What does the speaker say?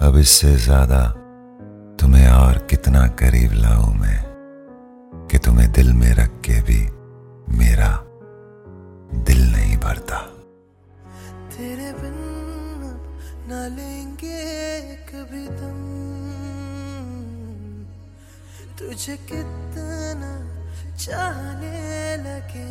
अब इससे ज़्यादा तुम्हें और कितना करीब लाऊं मैं, कि तुम्हें दिल में रख के भी मेरा दिल नहीं भरता। तेरे बिन ना लेंगे कभी तुम। तुझे कितना चाहने लगे